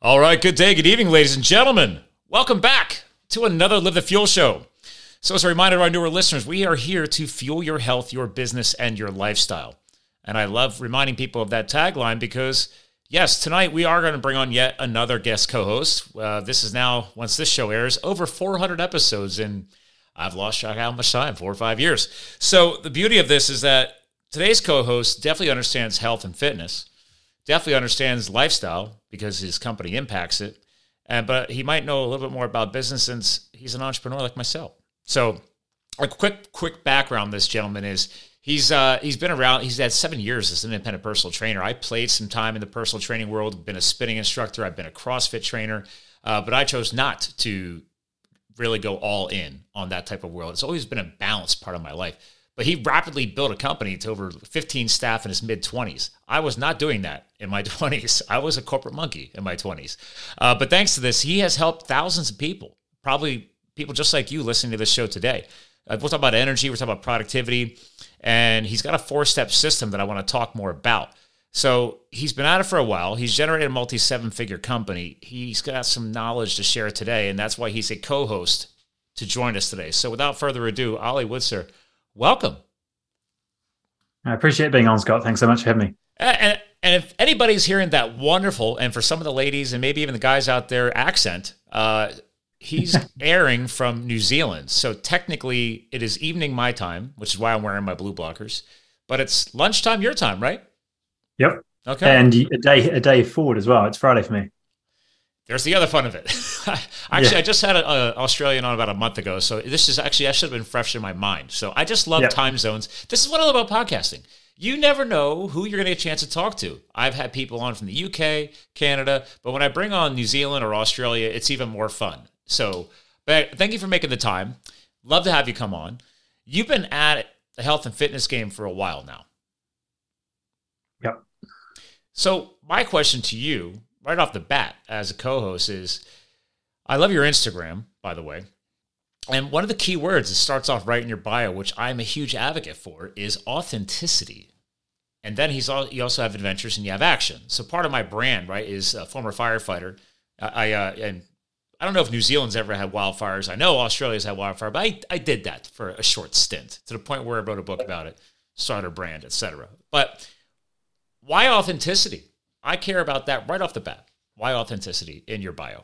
All right, good day, good evening, ladies and gentlemen. Welcome back to another Live the Fuel show. So, as a reminder to our newer listeners, we are here to fuel your health, your business, and your lifestyle. And I love reminding people of that tagline because, yes, tonight we are going to bring on yet another guest co host. Uh, this is now, once this show airs, over 400 episodes, and I've lost track how much time, four or five years. So, the beauty of this is that today's co host definitely understands health and fitness, definitely understands lifestyle because his company impacts it. And, but he might know a little bit more about business since he's an entrepreneur like myself. So, a quick quick background. This gentleman is he's uh, he's been around. He's had seven years as an independent personal trainer. I played some time in the personal training world. Been a spinning instructor. I've been a CrossFit trainer, uh, but I chose not to really go all in on that type of world. It's always been a balanced part of my life. But he rapidly built a company to over 15 staff in his mid 20s. I was not doing that in my 20s. I was a corporate monkey in my 20s. Uh, but thanks to this, he has helped thousands of people, probably people just like you listening to this show today. Uh, we'll talk about energy, we're talking about productivity, and he's got a four step system that I want to talk more about. So he's been at it for a while. He's generated a multi seven figure company. He's got some knowledge to share today, and that's why he's a co host to join us today. So without further ado, Olly Woodser, welcome. I appreciate being on, Scott. Thanks so much for having me. And, and if anybody's hearing that wonderful, and for some of the ladies and maybe even the guys out there, accent, uh, he's airing from New Zealand. So technically, it is evening my time, which is why I'm wearing my blue blockers. But it's lunchtime your time, right? Yep. Okay. And a day a day forward as well. It's Friday for me. There's the other fun of it. actually, yeah. I just had an Australian on about a month ago, so this is actually I should have been fresh in my mind. So I just love yep. time zones. This is what I love about podcasting. You never know who you're going to get a chance to talk to. I've had people on from the UK, Canada, but when I bring on New Zealand or Australia, it's even more fun so, but thank you for making the time. Love to have you come on. You've been at the health and fitness game for a while now. Yep. So, my question to you, right off the bat, as a co host, is I love your Instagram, by the way. And one of the key words that starts off right in your bio, which I'm a huge advocate for, is authenticity. And then he's all, you also have adventures and you have action. So part of my brand, right, is a former firefighter. I uh, and I don't know if New Zealand's ever had wildfires. I know Australia's had wildfire, but I, I did that for a short stint to the point where I wrote a book about it, started a brand, etc. But why authenticity? I care about that right off the bat. Why authenticity in your bio?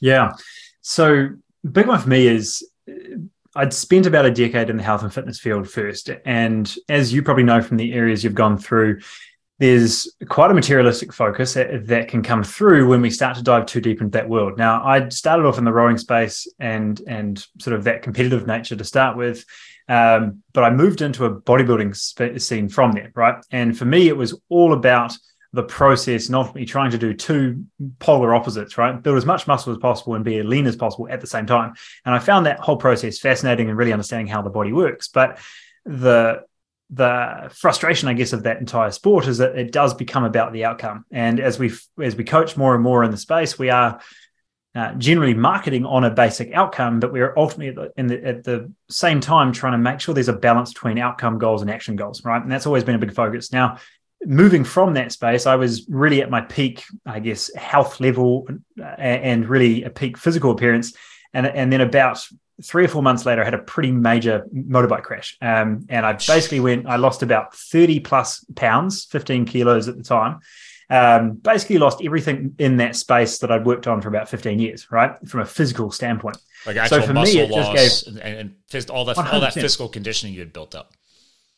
Yeah. So big one for me is I'd spent about a decade in the health and fitness field first. And as you probably know from the areas you've gone through, there's quite a materialistic focus that, can come through when we start to dive too deep into that world. Now, I started off in the rowing space and and sort of that competitive nature to start with, um, but I moved into a bodybuilding sp- scene from there, right? And for me, it was all about the process and ultimately trying to do two polar opposites, right? Build as much muscle as possible and be as lean as possible at the same time. And I found that whole process fascinating and really understanding how the body works. But the the frustration, I guess, of that entire sport is that it does become about the outcome. And as we as we coach more and more in the space, we are uh, generally marketing on a basic outcome, but we're ultimately in the, at the same time trying to make sure there's a balance between outcome goals and action goals, right? And that's always been a big focus. Now, moving from that space, I was really at my peak, I guess, health level uh, and really a peak physical appearance. And, and then about three or four months later, I had a pretty major motorbike crash. Um, and I basically went, I lost about 30 plus pounds, 15 kilos at the time. Um, basically lost everything in that space that I'd worked on for about 15 years, right? From a physical standpoint. Like actual so for muscle me, it just gave, and, and all, that, all that physical conditioning you had built up.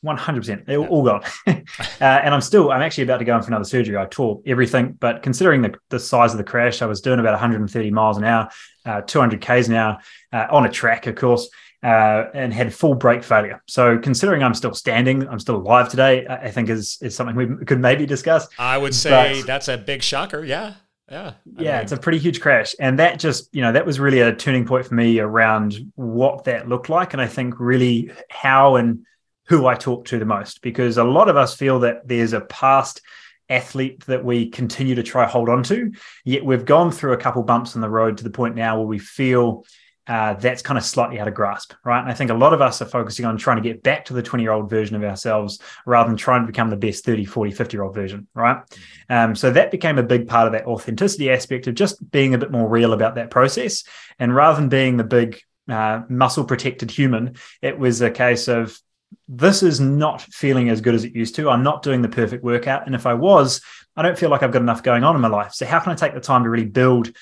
100%. They're all gone. uh, and I'm still, I'm actually about to go in for another surgery. I tore everything, but considering the, the size of the crash, I was doing about 130 miles an hour, uh, 200 Ks an hour uh, on a track, of course, uh, and had full brake failure. So considering I'm still standing, I'm still alive today, I think is, is something we could maybe discuss. I would say but, that's a big shocker. Yeah. Yeah. I yeah, mean, it's a pretty huge crash. And that just, you know, that was really a turning point for me around what that looked like. And I think really how and who I talk to the most because a lot of us feel that there's a past athlete that we continue to try hold on to. Yet we've gone through a couple bumps in the road to the point now where we feel uh, that's kind of slightly out of grasp, right? And I think a lot of us are focusing on trying to get back to the 20 year old version of ourselves rather than trying to become the best 30, 40, 50 year old version, right? Mm-hmm. Um, so that became a big part of that authenticity aspect of just being a bit more real about that process. And rather than being the big uh, muscle protected human, it was a case of this is not feeling as good as it used to. I'm not doing the perfect workout. And if I was, I don't feel like I've got enough going on in my life. So, how can I take the time to really build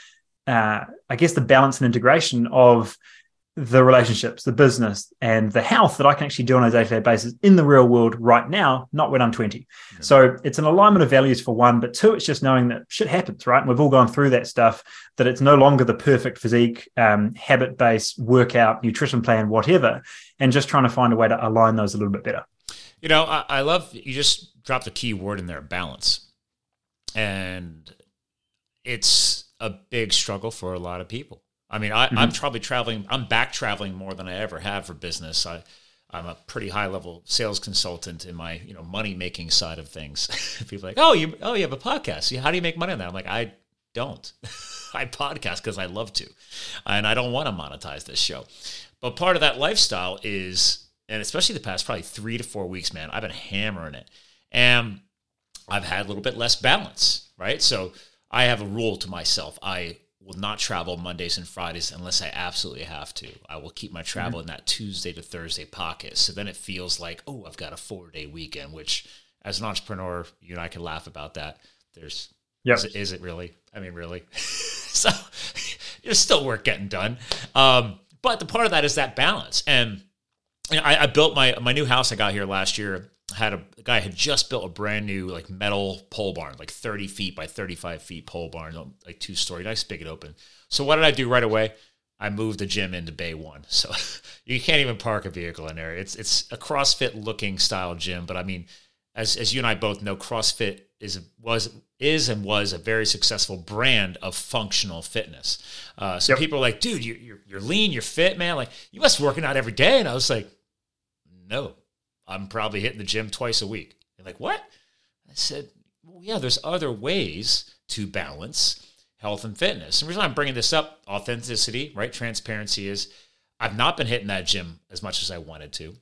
uh, I guess, the balance and integration of the relationships, the business, and the health that I can actually do on a day to day basis in the real world right now, not when I'm 20. Yeah. So it's an alignment of values for one, but two, it's just knowing that shit happens, right? And we've all gone through that stuff, that it's no longer the perfect physique, um, habit based workout, nutrition plan, whatever, and just trying to find a way to align those a little bit better. You know, I, I love you just dropped a key word in there balance. And it's, a big struggle for a lot of people. I mean, I, am mm-hmm. probably traveling. I'm back traveling more than I ever have for business. I, I'm a pretty high level sales consultant in my you know money making side of things. People are like, oh, you oh you have a podcast. How do you make money on that? I'm like, I don't. I podcast because I love to, and I don't want to monetize this show. But part of that lifestyle is, and especially the past probably three to four weeks, man, I've been hammering it, and I've had a little bit less balance, right? So I have a rule to myself. I will not travel Mondays and Fridays unless I absolutely have to. I will keep my travel mm-hmm. in that Tuesday to Thursday pocket. So then it feels like, oh, I've got a four day weekend, which as an entrepreneur, you and I can laugh about that. There's, yep. is, it, is it really? I mean, really? so there's still work getting done. Um, but the part of that is that balance. And you know, I, I built my, my new house I got here last year had a, a, guy had just built a brand new like metal pole barn, like 30 feet by 35 feet pole barn, like two story, nice big and open. So what did I do right away? I moved the gym into Bay One, so you can't even park a vehicle in there. It's it's a CrossFit looking style gym, but I mean, as as you and I both know, CrossFit is was is and was a very successful brand of functional fitness. Uh, so yep. people are like, dude, you, you're you're lean, you're fit, man. Like you must be working out every day, and I was like, no, I'm probably hitting the gym twice a week. They're like, what? I said, well, yeah, there's other ways to balance health and fitness. And the reason I'm bringing this up, authenticity, right? Transparency is I've not been hitting that gym as much as I wanted to,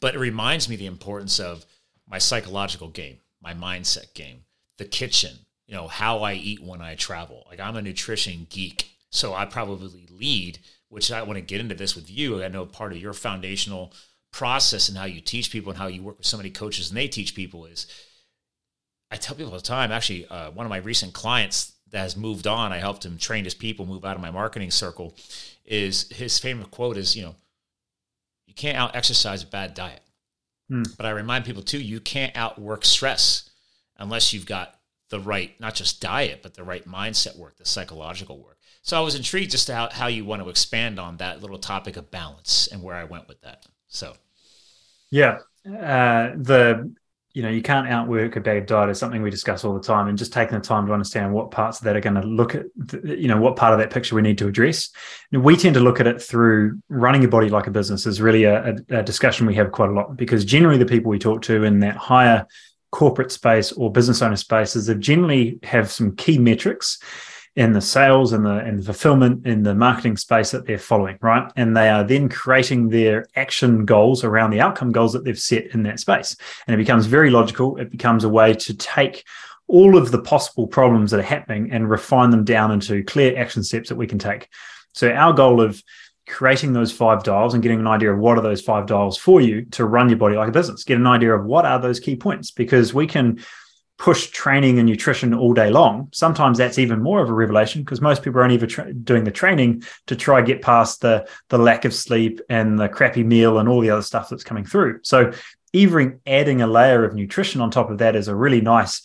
but it reminds me the importance of my psychological game, my mindset game, the kitchen, you know, how I eat when I travel. Like I'm a nutrition geek, so I probably lead, which I want to get into this with you. I know part of your foundational process and how you teach people and how you work with so many coaches and they teach people is I tell people all the time, actually, uh, one of my recent clients that has moved on, I helped him train his people move out of my marketing circle, is his favorite quote is, you know, you can't out exercise a bad diet. Mm. But I remind people too, you can't outwork stress unless you've got the right, not just diet, but the right mindset work, the psychological work. So I was intrigued just how, how you want to expand on that little topic of balance and where I went with that. So yeah, uh, the you know you can't outwork a bad diet is something we discuss all the time, and just taking the time to understand what parts of that are going to look at, you know, what part of that picture we need to address. And we tend to look at it through running your body like a business is really a, a, discussion we have quite a lot because generally the people we talk to in that higher corporate space or business owner spaces they generally have some key metrics in the sales and the and fulfillment in the marketing space that they're following, right? And they are then creating their action goals around the outcome goals that they've set in that space. And it becomes very logical. It becomes a way to take all of the possible problems that are happening and refine them down into clear action steps that we can take. So our goal of creating those five dials and getting an idea of what are those five dials for you to run your body like a business, get an idea of what are those key points because we can push training and nutrition all day long, sometimes that's even more of a revelation because most people are only tra- doing the training to try get past the the lack of sleep and the crappy meal and all the other stuff that's coming through. So even adding a layer of nutrition on top of that is a really nice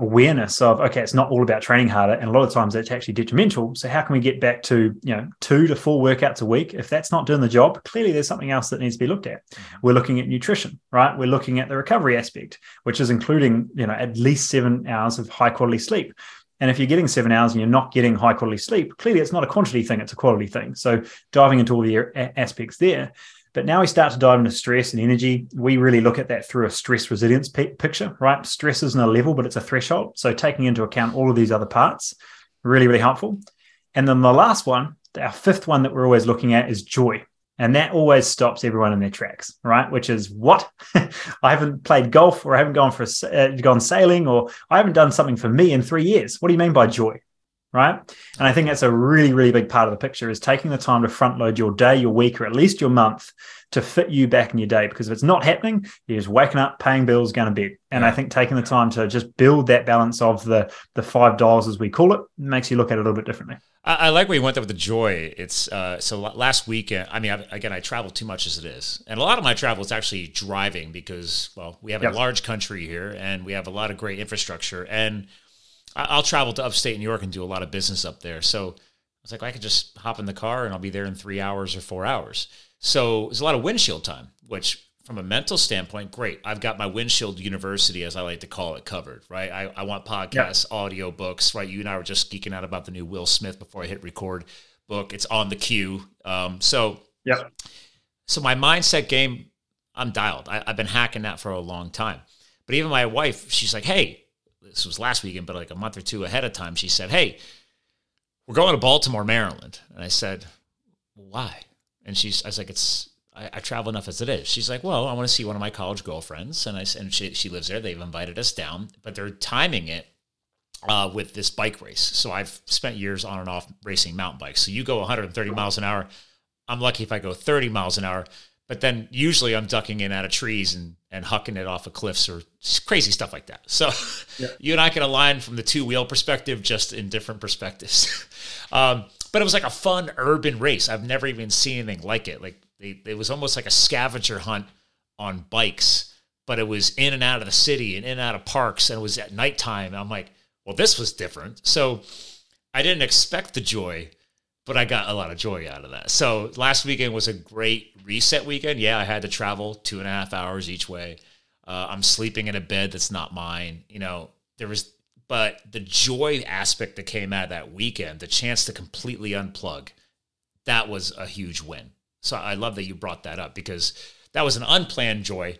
awareness of okay it's not all about training harder and a lot of times that's actually detrimental. So how can we get back to you know two to four workouts a week? If that's not doing the job clearly there's something else that needs to be looked at. Mm-hmm. we're looking at nutrition right? We're looking at the recovery aspect which is including you know at least seven hours of high quality sleep. And if you're getting seven hours and you're not getting high quality sleep clearly it's not a quantity thing it's a quality thing. So diving into all the aspects there but now we start to dive into stress and energy. We really look at that through a stress resilience picture, right? Stress isn't a level, but it's a threshold. So taking into account all of these other parts, really, really helpful. And then the last one our fifth one that we're always looking at is joy. And that always stops everyone in their tracks, right? Which is what I haven't played golf, or I haven't gone for uh, gone sailing, or I haven't done something for me in three years. What do you mean by joy? Right? And I think that's a really, really big part of the picture is taking the time to front load your day, your week, or at least your month to fit you back in your day. Because if it's not happening, you're just waking up, paying bills, going to bed. And I think taking the time to just build that balance of the the five dials as we call it makes you look at it a little bit differently. I, I like where you went there with the joy. It's uh, so last weekend. I mean, I, again, I travel too much as it is, and a lot of my travel is actually driving because, well, we have yep. a large country here, and we have a lot of great infrastructure, and I'll travel to upstate New York and do a lot of business up there. So I was like, I could just hop in the car and I'll be there in three hours or four hours. So there's a lot of windshield time, which from a mental standpoint, great. I've got my windshield university, as I like to call it, covered, right? I, I want podcasts, yeah. audio books, right? You and I were just geeking out about the new Will Smith before I hit record book. It's on the queue. Um, so, yeah. So my mindset game, I'm dialed. I, I've been hacking that for a long time. But even my wife, she's like, hey, this was last weekend, but like a month or two ahead of time, she said, Hey, we're going to Baltimore, Maryland. And I said, Why? And she's, I was like, It's, I, I, travel enough as it is. She's like, Well, I want to see one of my college girlfriends. And I and she, she lives there. They've invited us down, but they're timing it uh, with this bike race. So I've spent years on and off racing mountain bikes. So you go 130 miles an hour. I'm lucky if I go 30 miles an hour. But then usually I'm ducking in out of trees and, and hucking it off of cliffs or crazy stuff like that. So yeah. you and I can align from the two wheel perspective, just in different perspectives. um, but it was like a fun urban race. I've never even seen anything like it. Like they, it was almost like a scavenger hunt on bikes, but it was in and out of the city and in and out of parks, and it was at nighttime. I'm like, well, this was different. So I didn't expect the joy but I got a lot of joy out of that. So last weekend was a great reset weekend. Yeah, I had to travel two and a half hours each way. Uh, I'm sleeping in a bed that's not mine. You know, there was, but the joy aspect that came out of that weekend, the chance to completely unplug, that was a huge win. So I love that you brought that up because that was an unplanned joy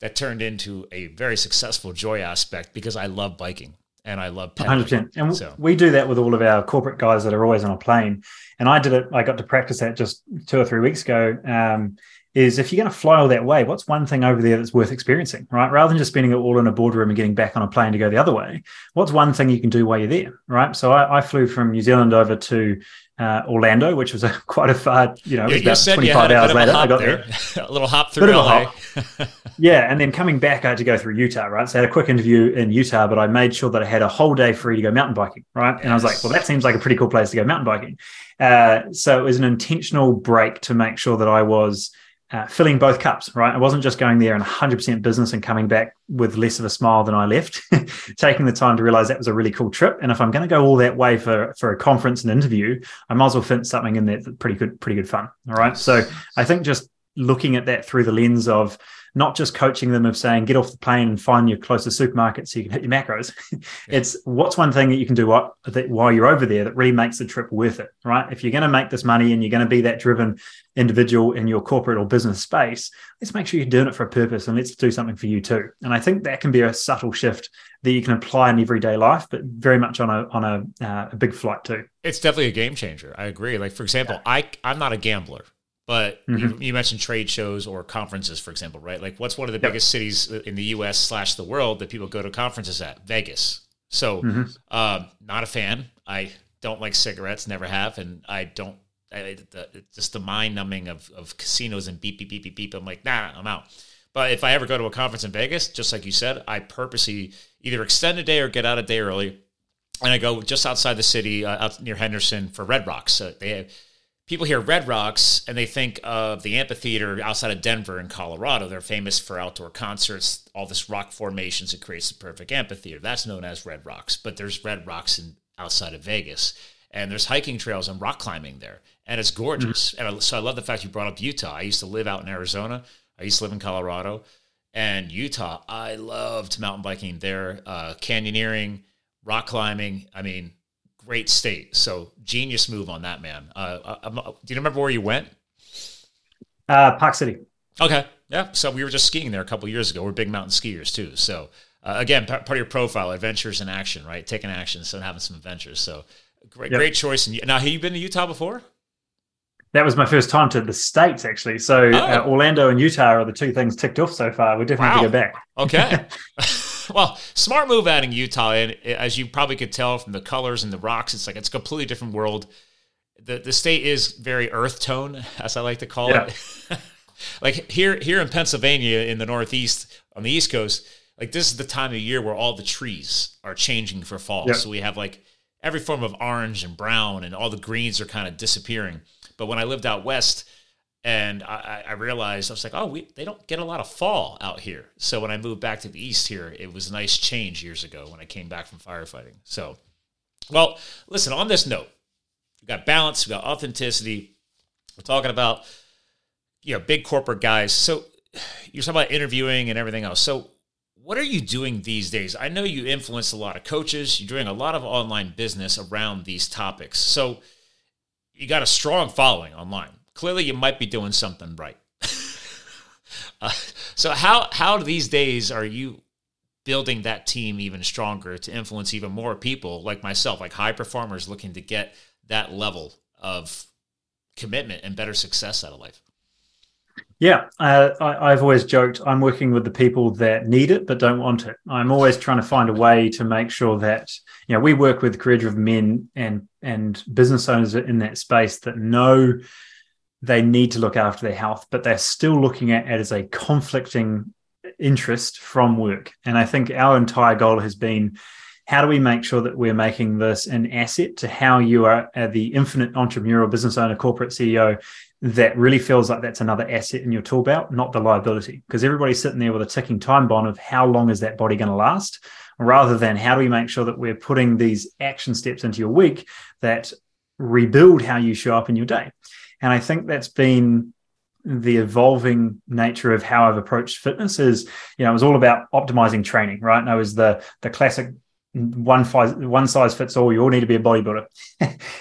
that turned into a very successful joy aspect because I love biking and I love pedaling. 100%. And so. we do that with all of our corporate guys that are always on a plane. And I did it, I got to practice that just two or three weeks ago. Um, is if you're going to fly all that way, what's one thing over there that's worth experiencing, right? Rather than just spending it all in a boardroom and getting back on a plane to go the other way, what's one thing you can do while you're there, right? So I, I flew from New Zealand over to uh, Orlando, which was a, quite a far, you know, you, about 25 hours later. I got there. there. a little hop through LA. Hop. yeah. And then coming back, I had to go through Utah, right? So I had a quick interview in Utah, but I made sure that I had a whole day free to go mountain biking, right? Yes. And I was like, well, that seems like a pretty cool place to go mountain biking. Uh, so it was an intentional break to make sure that I was uh, filling both cups, right? I wasn't just going there and 100% business and coming back with less of a smile than I left. Taking the time to realize that was a really cool trip, and if I'm going to go all that way for for a conference and interview, I might as well fit something in there that's pretty good, pretty good fun. All right, so I think just looking at that through the lens of not just coaching them of saying get off the plane and find your closest supermarket so you can hit your macros. it's what's one thing that you can do what, that while you're over there that really makes the trip worth it, right? If you're going to make this money and you're going to be that driven individual in your corporate or business space, let's make sure you're doing it for a purpose and let's do something for you too. And I think that can be a subtle shift that you can apply in everyday life, but very much on a on a, uh, a big flight too. It's definitely a game changer. I agree. Like for example, I I'm not a gambler. But mm-hmm. you, you, mentioned trade shows or conferences, for example, right? Like, what's one of the yep. biggest cities in the U.S. slash the world that people go to conferences at? Vegas. So, mm-hmm. uh, not a fan. I don't like cigarettes, never have, and I don't. I, the, just the mind numbing of, of casinos and beep beep beep beep beep. I'm like, nah, I'm out. But if I ever go to a conference in Vegas, just like you said, I purposely either extend a day or get out a day early, and I go just outside the city, uh, out near Henderson for Red Rocks. So they have people hear Red Rocks and they think of the amphitheater outside of Denver in Colorado. They're famous for outdoor concerts, all this rock formations. It creates the perfect amphitheater. That's known as Red Rocks. But there's Red Rocks in, outside of Vegas, and there's hiking trails and rock climbing there, and it's gorgeous. Mm-hmm. And so I love the fact you brought up Utah. I used to live out in Arizona. I used to live in Colorado, and Utah. I loved mountain biking there, uh, canyoneering, rock climbing. I mean, great state. So genius move on that man. Uh, uh, do you remember where you went? Uh, Park City. Okay. Yeah. So we were just skiing there a couple years ago. We're big mountain skiers too. So uh, again, part of your profile, adventures in action, right? Taking action, so having some adventures. So great, yep. great choice. And now, have you been to Utah before? That was my first time to the states, actually. So oh. uh, Orlando and Utah are the two things ticked off so far. We're definitely wow. have to go back. Okay. well, smart move adding Utah, and as you probably could tell from the colors and the rocks, it's like it's a completely different world. the The state is very earth tone, as I like to call yeah. it. like here, here in Pennsylvania, in the Northeast, on the East Coast, like this is the time of year where all the trees are changing for fall. Yeah. So we have like every form of orange and brown, and all the greens are kind of disappearing. But when I lived out west, and I, I, realized I was like, oh, we, they don't get a lot of fall out here. So when I moved back to the east here, it was a nice change years ago when I came back from firefighting. So, well, listen. On this note, we got balance, we got authenticity. We're talking about you know big corporate guys. So you're talking about interviewing and everything else. So what are you doing these days? I know you influence a lot of coaches. You're doing a lot of online business around these topics. So you got a strong following online. Clearly, you might be doing something right. uh, so how how these days are you building that team even stronger to influence even more people like myself, like high performers looking to get that level of commitment and better success out of life? Yeah, uh, I, have always joked I'm working with the people that need it but don't want it. I'm always trying to find a way to make sure that you know we work with career-driven men and and business owners in that space that know they need to look after their health, but they're still looking at it as a conflicting interest from work. And I think our entire goal has been how do we make sure that we're making this an asset to how you are uh, the infinite entrepreneurial business owner, corporate CEO that really feels like that's another asset in your tool belt, not the liability. Because everybody's sitting there with a ticking time bomb of how long is that body going to last, rather than how do we make sure that we're putting these action steps into your week that rebuild how you show up in your day. And I think that's been the evolving nature of how I've approached fitness is, you know, it was all about optimizing training, right? And I was the the classic one size one size fits all. You all need to be a bodybuilder,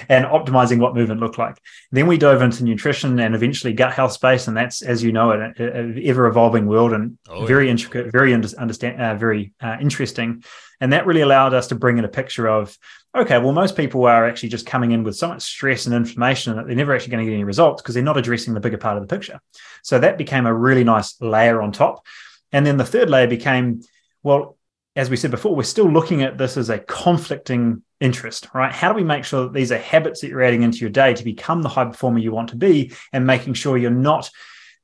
and optimizing what movement looked like. Then we dove into nutrition and eventually gut health space, and that's as you know, an ever evolving world and oh, very yeah. intricate, very understand, uh, very uh, interesting. And that really allowed us to bring in a picture of okay, well, most people are actually just coming in with so much stress and inflammation that they're never actually going to get any results because they're not addressing the bigger part of the picture. So that became a really nice layer on top. And then the third layer became well, as we said before, we're still looking at this as a conflicting interest, right? How do we make sure that these are habits that you're adding into your day to become the high performer you want to be and making sure you're not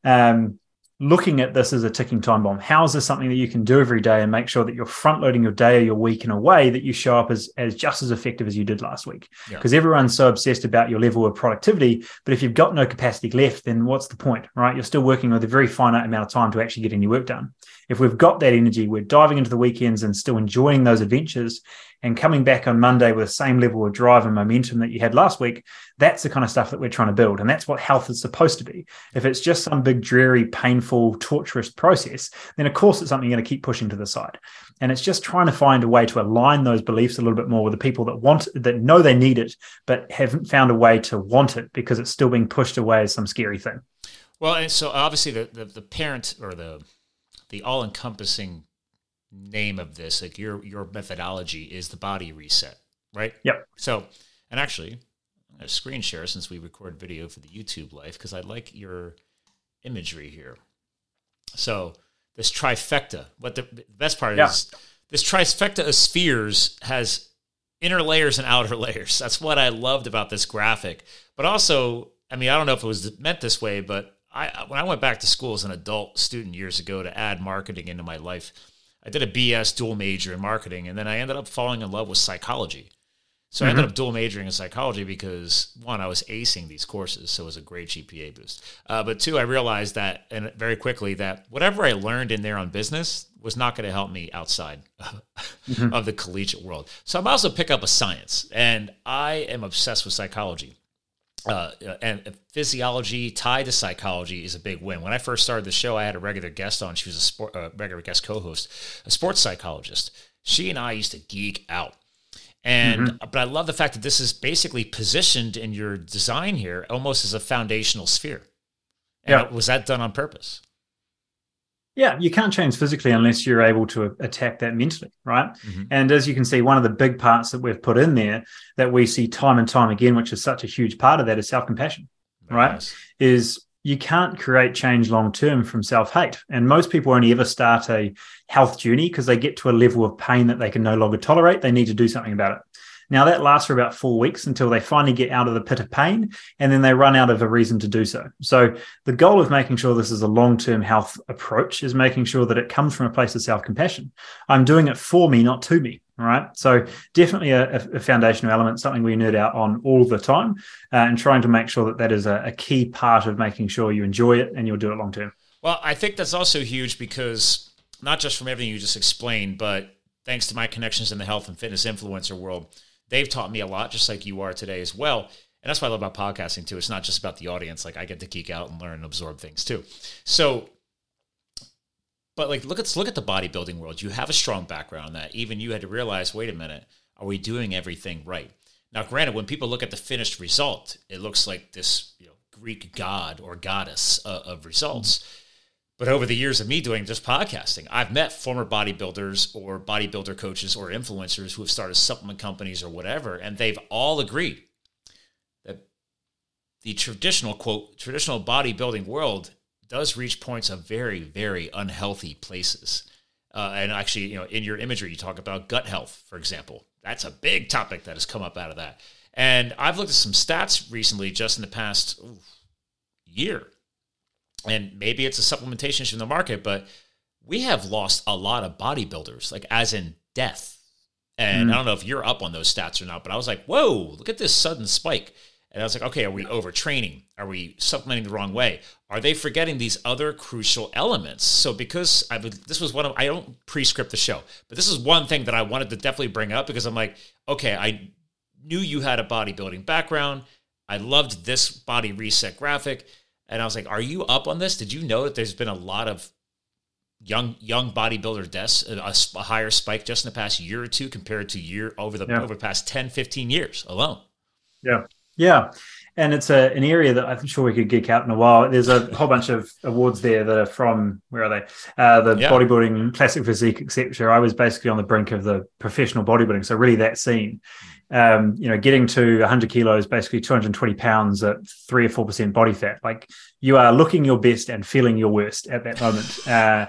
um, looking at this as a ticking time bomb. How is this something that you can do every day and make sure that you're front loading your day or your week in a way that you show up as, as just as effective as you did last week? Because yeah. everyone's so obsessed about your level of productivity. But if you've got no capacity left, then what's the point, right? You're still working with a very finite amount of time to actually get any work done. If we've got that energy, we're diving into the weekends and still enjoying those adventures and coming back on Monday with the same level of drive and momentum that you had last week, that's the kind of stuff that we're trying to build. And that's what health is supposed to be. If it's just some big, dreary, painful, torturous process, then of course it's something you're going to keep pushing to the side. And it's just trying to find a way to align those beliefs a little bit more with the people that want, that know they need it, but haven't found a way to want it because it's still being pushed away as some scary thing. Well, and so obviously the, the, the parent or the the all encompassing name of this, like your your methodology is the body reset, right? Yep. So, and actually, a screen share since we record video for the YouTube life because I like your imagery here. So this trifecta, what the best part yeah. is, this trifecta of spheres has inner layers and outer layers. That's what I loved about this graphic. But also, I mean, I don't know if it was meant this way, but I when I went back to school as an adult student years ago to add marketing into my life, I did a BS dual major in marketing, and then I ended up falling in love with psychology. So mm-hmm. I ended mm-hmm. up dual majoring in psychology because one, I was acing these courses, so it was a great GPA boost. Uh, but two, I realized that, and very quickly, that whatever I learned in there on business was not going to help me outside mm-hmm. of the collegiate world. So I'm also pick up a science, and I am obsessed with psychology. Uh, and physiology tied to psychology is a big win. When I first started the show, I had a regular guest on. She was a sport, uh, regular guest co-host, a sports psychologist. She and I used to geek out. And mm-hmm. but I love the fact that this is basically positioned in your design here almost as a foundational sphere. And yeah. was that done on purpose? Yeah, you can't change physically unless you're able to attack that mentally, right? Mm-hmm. And as you can see, one of the big parts that we've put in there that we see time and time again, which is such a huge part of that, is self compassion. right? Nice. Is you can't create change long term from self hate. And most people only ever start a health journey because they get to a level of pain that they can no longer tolerate. They need to do something about it. Now, that lasts for about four weeks until they finally get out of the pit of pain and then they run out of a reason to do so. So, the goal of making sure this is a long term health approach is making sure that it comes from a place of self compassion. I'm doing it for me, not to me. All right. So, definitely a, a foundational element, something we nerd out on all the time, uh, and trying to make sure that that is a, a key part of making sure you enjoy it and you'll do it long term. Well, I think that's also huge because not just from everything you just explained, but thanks to my connections in the health and fitness influencer world, they've taught me a lot, just like you are today as well. And that's what I love about podcasting too. It's not just about the audience. Like I get to geek out and learn and absorb things too. So, but like look at look at the bodybuilding world. You have a strong background that even you had to realize. Wait a minute, are we doing everything right? Now, granted, when people look at the finished result, it looks like this you know, Greek god or goddess uh, of results. Mm-hmm. But over the years of me doing just podcasting, I've met former bodybuilders or bodybuilder coaches or influencers who have started supplement companies or whatever, and they've all agreed that the traditional quote traditional bodybuilding world does reach points of very very unhealthy places. Uh, and actually, you know, in your imagery, you talk about gut health, for example. That's a big topic that has come up out of that. And I've looked at some stats recently, just in the past ooh, year and maybe it's a supplementation issue in the market, but we have lost a lot of bodybuilders, like as in death. And mm. I don't know if you're up on those stats or not, but I was like, whoa, look at this sudden spike. And I was like, okay, are we overtraining? Are we supplementing the wrong way? Are they forgetting these other crucial elements? So because I would, this was one of I don't pre-script the show, but this is one thing that I wanted to definitely bring up because I'm like, okay, I knew you had a bodybuilding background. I loved this body reset graphic. And I was like, "Are you up on this? Did you know that there's been a lot of young young bodybuilder deaths, a, a higher spike just in the past year or two compared to year over the yeah. over the past 10, 15 years alone?" Yeah, yeah, and it's a an area that I'm sure we could geek out in a while. There's a whole bunch of awards there that are from where are they? Uh, the yeah. bodybuilding, classic physique, etc. I was basically on the brink of the professional bodybuilding, so really that scene um, you know, getting to 100 kilos, basically 220 pounds at three or four percent body fat, like you are looking your best and feeling your worst at that moment. Uh,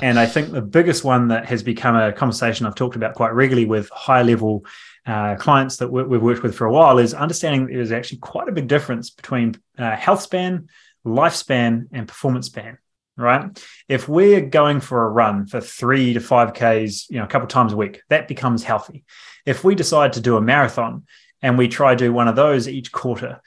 and I think the biggest one that has become a conversation I've talked about quite regularly with high level uh, clients that we've worked with for a while is understanding that there's actually quite a big difference between uh, health span, lifespan, and performance span right? If we're going for a run for three to five Ks, you know, a couple times a week, that becomes healthy. If we decide to do a marathon and we try to do one of those each quarter,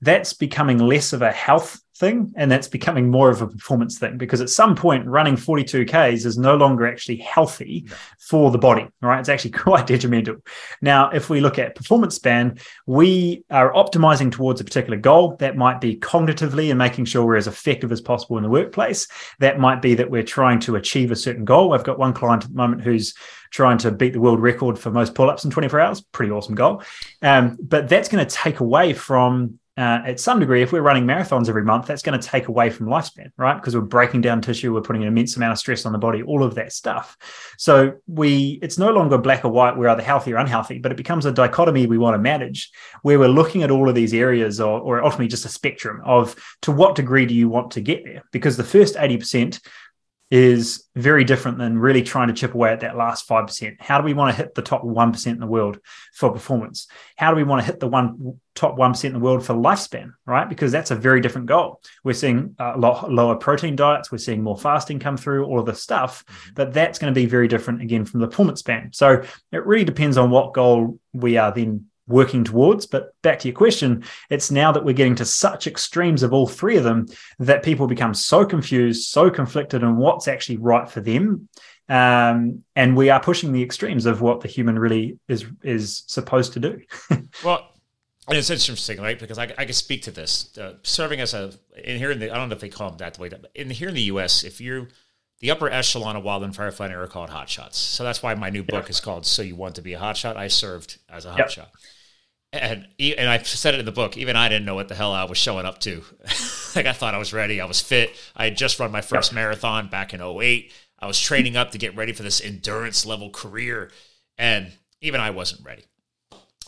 that's becoming less of a health thing and that's becoming more of a performance thing because at some point running 42ks is no longer actually healthy for the body right? It's actually quite detrimental. Now if we look at performance span we are optimizing towards a particular goal. That might be cognitively and making sure we're as effective as possible in the workplace. That might be that we're trying to achieve a certain goal. I've got one client at the moment who's trying to beat the world record for most pull-ups in 24 hours. Pretty awesome goal. Um, but that's going to take away from uh, at some degree, if we're running marathons every month, that's going to take away from lifespan, right? Because we're breaking down tissue, we're putting an immense amount of stress on the body, all of that stuff. So we, it's no longer black or white. We're either healthy or unhealthy, but it becomes a dichotomy we want to manage, where we're looking at all of these areas, or, or ultimately just a spectrum of to what degree do you want to get there? Because the first eighty percent is very different than really trying to chip away at that last 5%. How do we want to hit the top 1% in the world for performance? How do we want to hit the one top 1% in the world for lifespan, right? Because that's a very different goal. We're seeing a lot lower protein diets, we're seeing more fasting come through, all of this stuff, mm-hmm. but that's going to be very different again from the performance span. So it really depends on what goal we are then working towards. But back to your question, it's now that we're getting to such extremes of all three of them that people become so confused, so conflicted on what's actually right for them. Um, and we are pushing the extremes of what the human really is is supposed to do. well, it's interesting, right? Because I, I can speak to this. Uh, serving as a in here in the I don't know if they call them that the way that in here in the U.S. If you're the upper echelon of wildland firefighting are called hotshots. So that's why my new book yeah. is called "So You Want to Be a Hotshot." I served as a hotshot. Yep and and I said it in the book. Even I didn't know what the hell I was showing up to. like I thought I was ready. I was fit. I had just run my first marathon back in 08. I was training up to get ready for this endurance level career, and even I wasn't ready.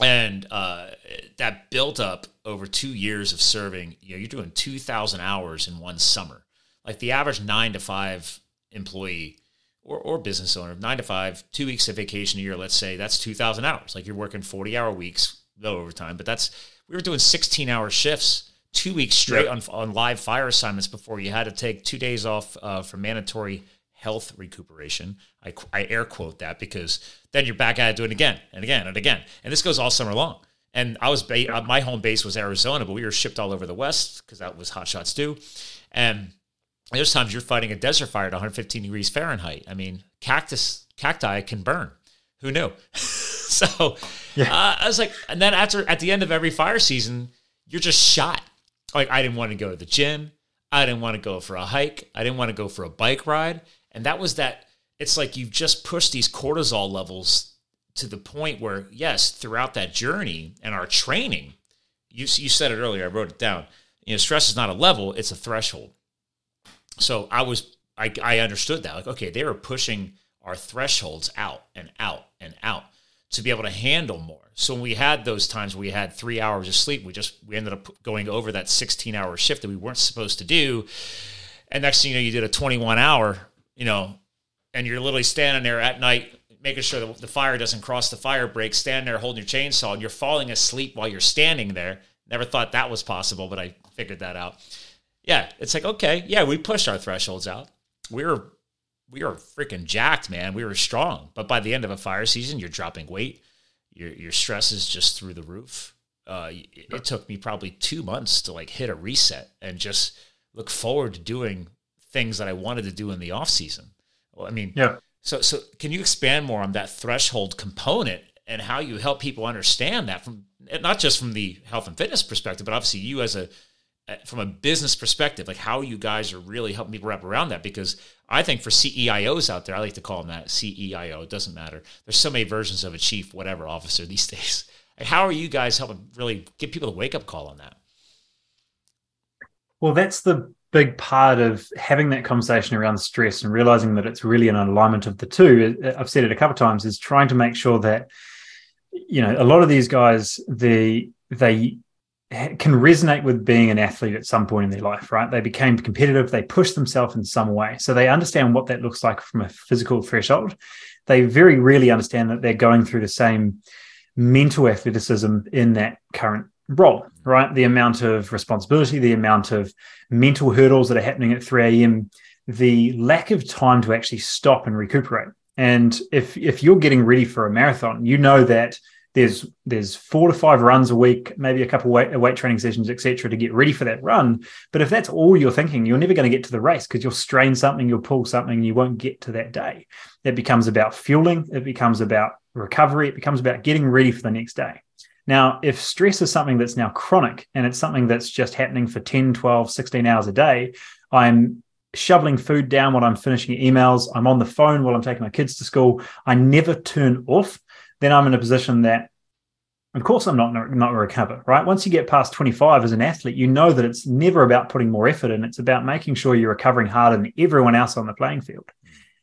and uh, that built up over two years of serving. You know, you're doing two thousand hours in one summer. Like the average nine to five employee or, or business owner, nine to five, two weeks of vacation a year, let's say that's two thousand hours. Like you're working forty hour weeks, no overtime, but that's we were doing sixteen hour shifts, two weeks straight yep. on on live fire assignments before you had to take two days off uh, for mandatory health recuperation. I, I air quote that because then you're back at it doing it again and again and again. And this goes all summer long. And I was ba- uh, my home base was Arizona, but we were shipped all over the West because that was hot shots do. And there's times you're fighting a desert fire at 115 degrees Fahrenheit. I mean, cactus cacti can burn. Who knew? so yeah. uh, I was like, and then after at the end of every fire season, you're just shot. Like I didn't want to go to the gym. I didn't want to go for a hike. I didn't want to go for a bike ride. And that was that it's like you've just pushed these cortisol levels to the point where, yes, throughout that journey and our training, you, you said it earlier, I wrote it down. You know, stress is not a level, it's a threshold. So I was, I, I understood that. Like, okay, they were pushing our thresholds out and out and out to be able to handle more. So when we had those times we had three hours of sleep, we just, we ended up going over that 16 hour shift that we weren't supposed to do. And next thing you know, you did a 21 hour you know, and you're literally standing there at night making sure that the fire doesn't cross the fire break, standing there holding your chainsaw, and you're falling asleep while you're standing there. Never thought that was possible, but I figured that out. Yeah, it's like okay, yeah, we pushed our thresholds out. We were we were freaking jacked, man. We were strong, but by the end of a fire season, you're dropping weight. Your your stress is just through the roof. Uh, it, it took me probably two months to like hit a reset and just look forward to doing things that I wanted to do in the off season. Well, I mean, yeah. So, so can you expand more on that threshold component and how you help people understand that from not just from the health and fitness perspective, but obviously you as a from a business perspective, like how you guys are really helping people wrap around that. Because I think for CEIOs out there, I like to call them that CEIO. It doesn't matter. There's so many versions of a chief whatever officer these days. How are you guys helping really get people to wake up call on that? Well, that's the big part of having that conversation around stress and realizing that it's really an alignment of the two i've said it a couple of times is trying to make sure that you know a lot of these guys they they can resonate with being an athlete at some point in their life right they became competitive they pushed themselves in some way so they understand what that looks like from a physical threshold they very rarely understand that they're going through the same mental athleticism in that current role, right? The amount of responsibility, the amount of mental hurdles that are happening at 3 a.m., the lack of time to actually stop and recuperate. And if if you're getting ready for a marathon, you know that there's there's four to five runs a week, maybe a couple weight, uh, weight training sessions, etc., to get ready for that run. But if that's all you're thinking, you're never going to get to the race because you'll strain something, you'll pull something, you won't get to that day. It becomes about fueling, it becomes about recovery, it becomes about getting ready for the next day. Now, if stress is something that's now chronic and it's something that's just happening for 10, 12, 16 hours a day, I'm shoveling food down while I'm finishing emails, I'm on the phone while I'm taking my kids to school, I never turn off, then I'm in a position that of course I'm not not recover, right? Once you get past 25 as an athlete, you know that it's never about putting more effort in, it's about making sure you're recovering harder than everyone else on the playing field.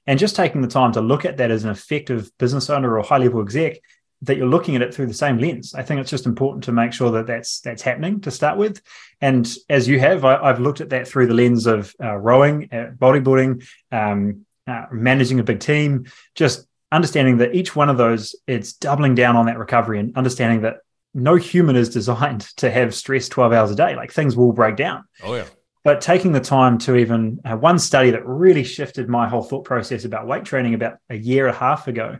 And just taking the time to look at that as an effective business owner or high level exec that you're looking at it through the same lens. I think it's just important to make sure that that's that's happening to start with. And as you have, I, have looked at that through the lens of uh, rowing, uh, bodybuilding, um, uh, managing a big team, just understanding that each one of those it's doubling down on that recovery and understanding that no human is designed to have stress 12 hours a day. Like things will break down. Oh yeah. But taking the time to even uh, one study that really shifted my whole thought process about weight training about a year and a half ago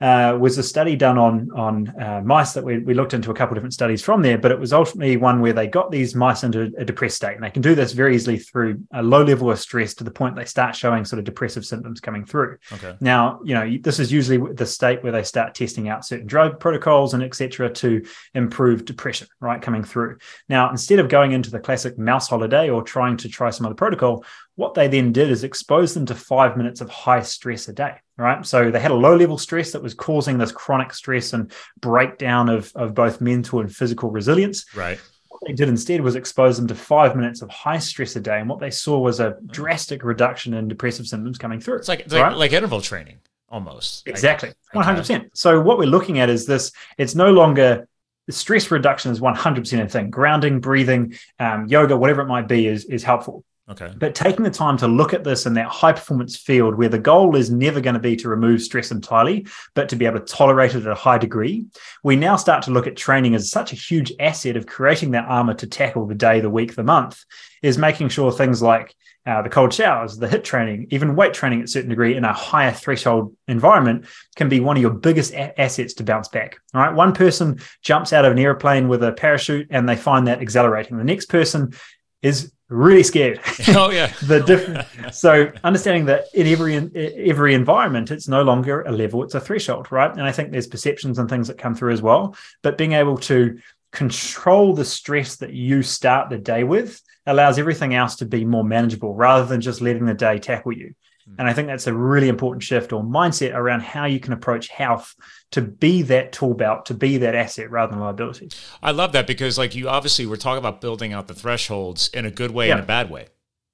uh, was a study done on on uh, mice that we, we looked into a couple of different studies from there, but it was ultimately one where they got these mice into a depressed state, and they can do this very easily through a low level of stress to the point they start showing sort of depressive symptoms coming through. Okay. Now, you know, this is usually the state where they start testing out certain drug protocols and etc. to improve depression, right, coming through. Now, instead of going into the classic mouse holiday or trying to try some other protocol, what they then did is expose them to five minutes of high stress a day right? So they had a low level stress that was causing this chronic stress and breakdown of, of both mental and physical resilience. Right. What they did instead was expose them to five minutes of high stress a day. And what they saw was a drastic reduction in depressive symptoms coming through. It's like, it's right? like, like interval training. almost. Exactly. One hundred percent. So what we're looking at is this: it's no longer stress reduction is one hundred percent a thing. Grounding, breathing, um, yoga, whatever it might be, is is helpful. Okay. But taking the time to look at this in that high performance field where the goal is never going to be to remove stress entirely, but to be able to tolerate it at a high degree, we now start to look at training as such a huge asset of creating that armor to tackle the day, the week, the month, is making sure things like uh, the cold showers, the HIIT training, even weight training at a certain degree in a higher threshold environment can be one of your biggest a- assets to bounce back. All right. One person jumps out of an airplane with a parachute and they find that exhilarating. The next person is really scared. Oh yeah. the different. so understanding that in every in every environment, it's no longer a level; it's a threshold, right? And I think there's perceptions and things that come through as well. But being able to control the stress that you start the day with allows everything else to be more manageable rather than just letting the day tackle you. And I think that's a really important shift or mindset around how you can approach health to be that tool belt, to be that asset rather than liability. I love that because, like, you obviously were talking about building out the thresholds in a good way yeah. and a bad way,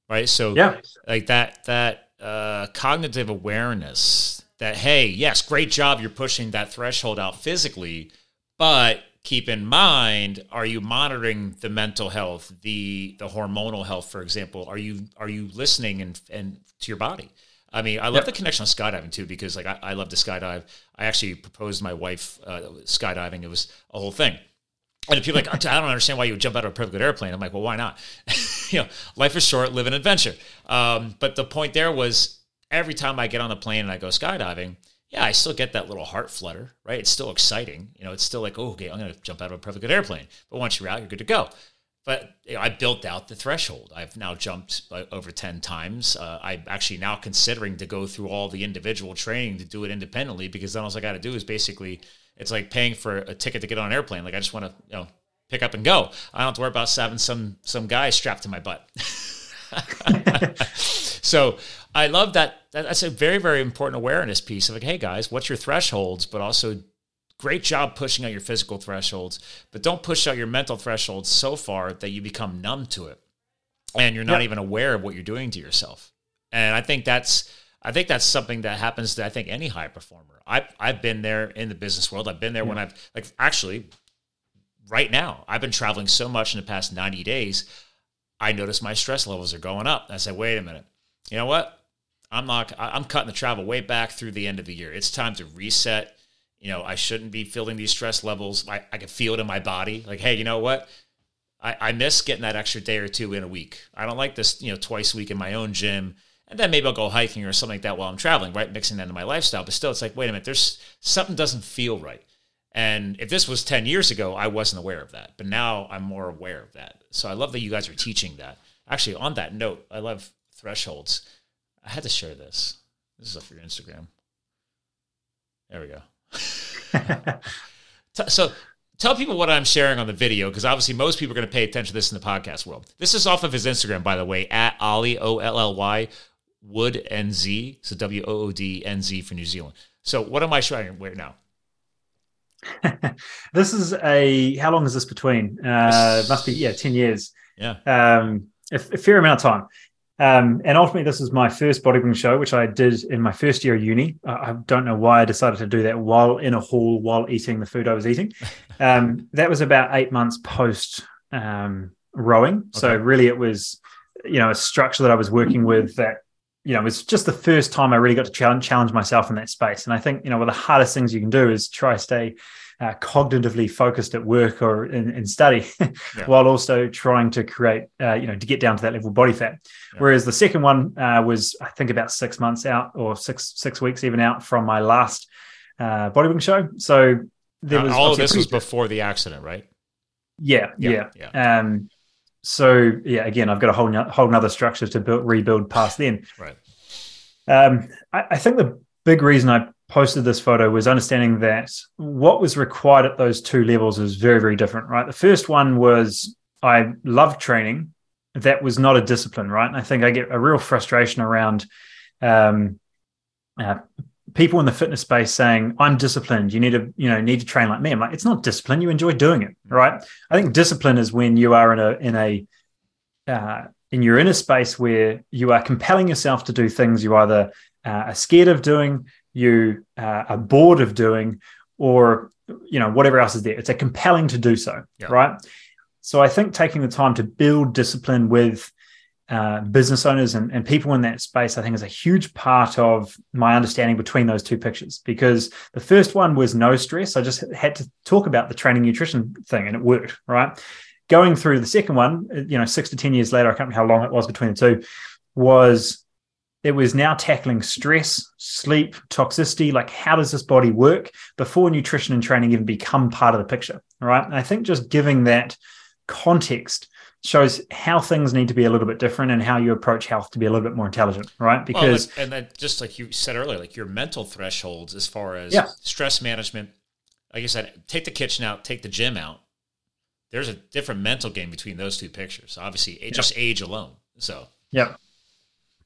right? So, yeah, like that that uh, cognitive awareness that hey, yes, great job, you're pushing that threshold out physically, but keep in mind are you monitoring the mental health the the hormonal health for example are you are you listening and and to your body i mean i love yep. the connection on skydiving too because like I, I, love to skydive i actually proposed my wife uh, skydiving it was a whole thing and if people like, I don't understand why you would jump out of a perfectly good airplane. I'm like, well, why not? you know, life is short, live an adventure. Um, but the point there was every time I get on the plane and I go skydiving, yeah, I still get that little heart flutter, right? It's still exciting. You know, it's still like, oh, okay, I'm going to jump out of a perfectly good airplane. But once you're out, you're good to go. But you know, I built out the threshold. I've now jumped over 10 times. Uh, I'm actually now considering to go through all the individual training to do it independently because then all I got to do is basically, it's like paying for a ticket to get on an airplane. Like I just want to, you know, pick up and go. I don't have to worry about having some some guy strapped to my butt. so I love that. That's a very, very important awareness piece of like, hey guys, what's your thresholds? But also, great job pushing out your physical thresholds, but don't push out your mental thresholds so far that you become numb to it, and you're not yep. even aware of what you're doing to yourself. And I think that's, I think that's something that happens to I think any high performer. I've I've been there in the business world. I've been there when I've like actually right now. I've been traveling so much in the past 90 days. I notice my stress levels are going up. I said, wait a minute. You know what? I'm not. I'm cutting the travel way back through the end of the year. It's time to reset. You know, I shouldn't be feeling these stress levels. I, I can feel it in my body. Like, hey, you know what? I, I miss getting that extra day or two in a week. I don't like this, you know, twice a week in my own gym. And then maybe I'll go hiking or something like that while I'm traveling, right? Mixing that into my lifestyle. But still, it's like, wait a minute, there's something doesn't feel right. And if this was 10 years ago, I wasn't aware of that. But now I'm more aware of that. So I love that you guys are teaching that. Actually, on that note, I love thresholds. I had to share this. This is for your Instagram. There we go. so tell people what I'm sharing on the video because obviously most people are going to pay attention to this in the podcast world. This is off of his Instagram, by the way, at Olly O L L Y Wood N Z. So W O O D N Z for New Zealand. So what am I showing right now? this is a how long is this between? Uh, must be yeah, ten years. Yeah, um, a, a fair amount of time. Um, and ultimately, this is my first bodybuilding show, which I did in my first year of uni. I don't know why I decided to do that while in a hall, while eating the food I was eating. Um, that was about eight months post um, rowing. Okay. So really, it was you know a structure that I was working with that you know it was just the first time I really got to challenge, challenge myself in that space. And I think you know one of the hardest things you can do is try to stay uh, cognitively focused at work or in, in study, yeah. while also trying to create, uh, you know, to get down to that level of body fat. Yeah. Whereas the second one uh, was, I think, about six months out or six six weeks even out from my last uh, bodybuilding show. So there was all of this was before the accident, right? Yeah, yeah, yeah. yeah. Um, so yeah, again, I've got a whole whole another structure to build rebuild past then. right. Um, I, I think the big reason I posted this photo was understanding that what was required at those two levels is very, very different, right? The first one was I loved training. That was not a discipline, right? And I think I get a real frustration around um, uh, people in the fitness space saying, "I'm disciplined. You need to, you know, need to train like me." I'm like, it's not discipline. You enjoy doing it, right? I think discipline is when you are in a in a uh, in your inner space where you are compelling yourself to do things you either uh, are scared of doing, you uh, are bored of doing, or you know whatever else is there. It's a compelling to do so, yeah. right? So I think taking the time to build discipline with uh, business owners and, and people in that space, I think, is a huge part of my understanding between those two pictures. Because the first one was no stress. I just had to talk about the training nutrition thing and it worked, right? Going through the second one, you know, six to 10 years later, I can't remember how long it was between the two, was it was now tackling stress, sleep, toxicity. Like, how does this body work before nutrition and training even become part of the picture? Right. And I think just giving that context shows how things need to be a little bit different and how you approach health to be a little bit more intelligent, right? Because well, and then just like you said earlier, like your mental thresholds as far as yeah. stress management. Like I said, take the kitchen out, take the gym out. There's a different mental game between those two pictures. Obviously, just age alone. So yeah,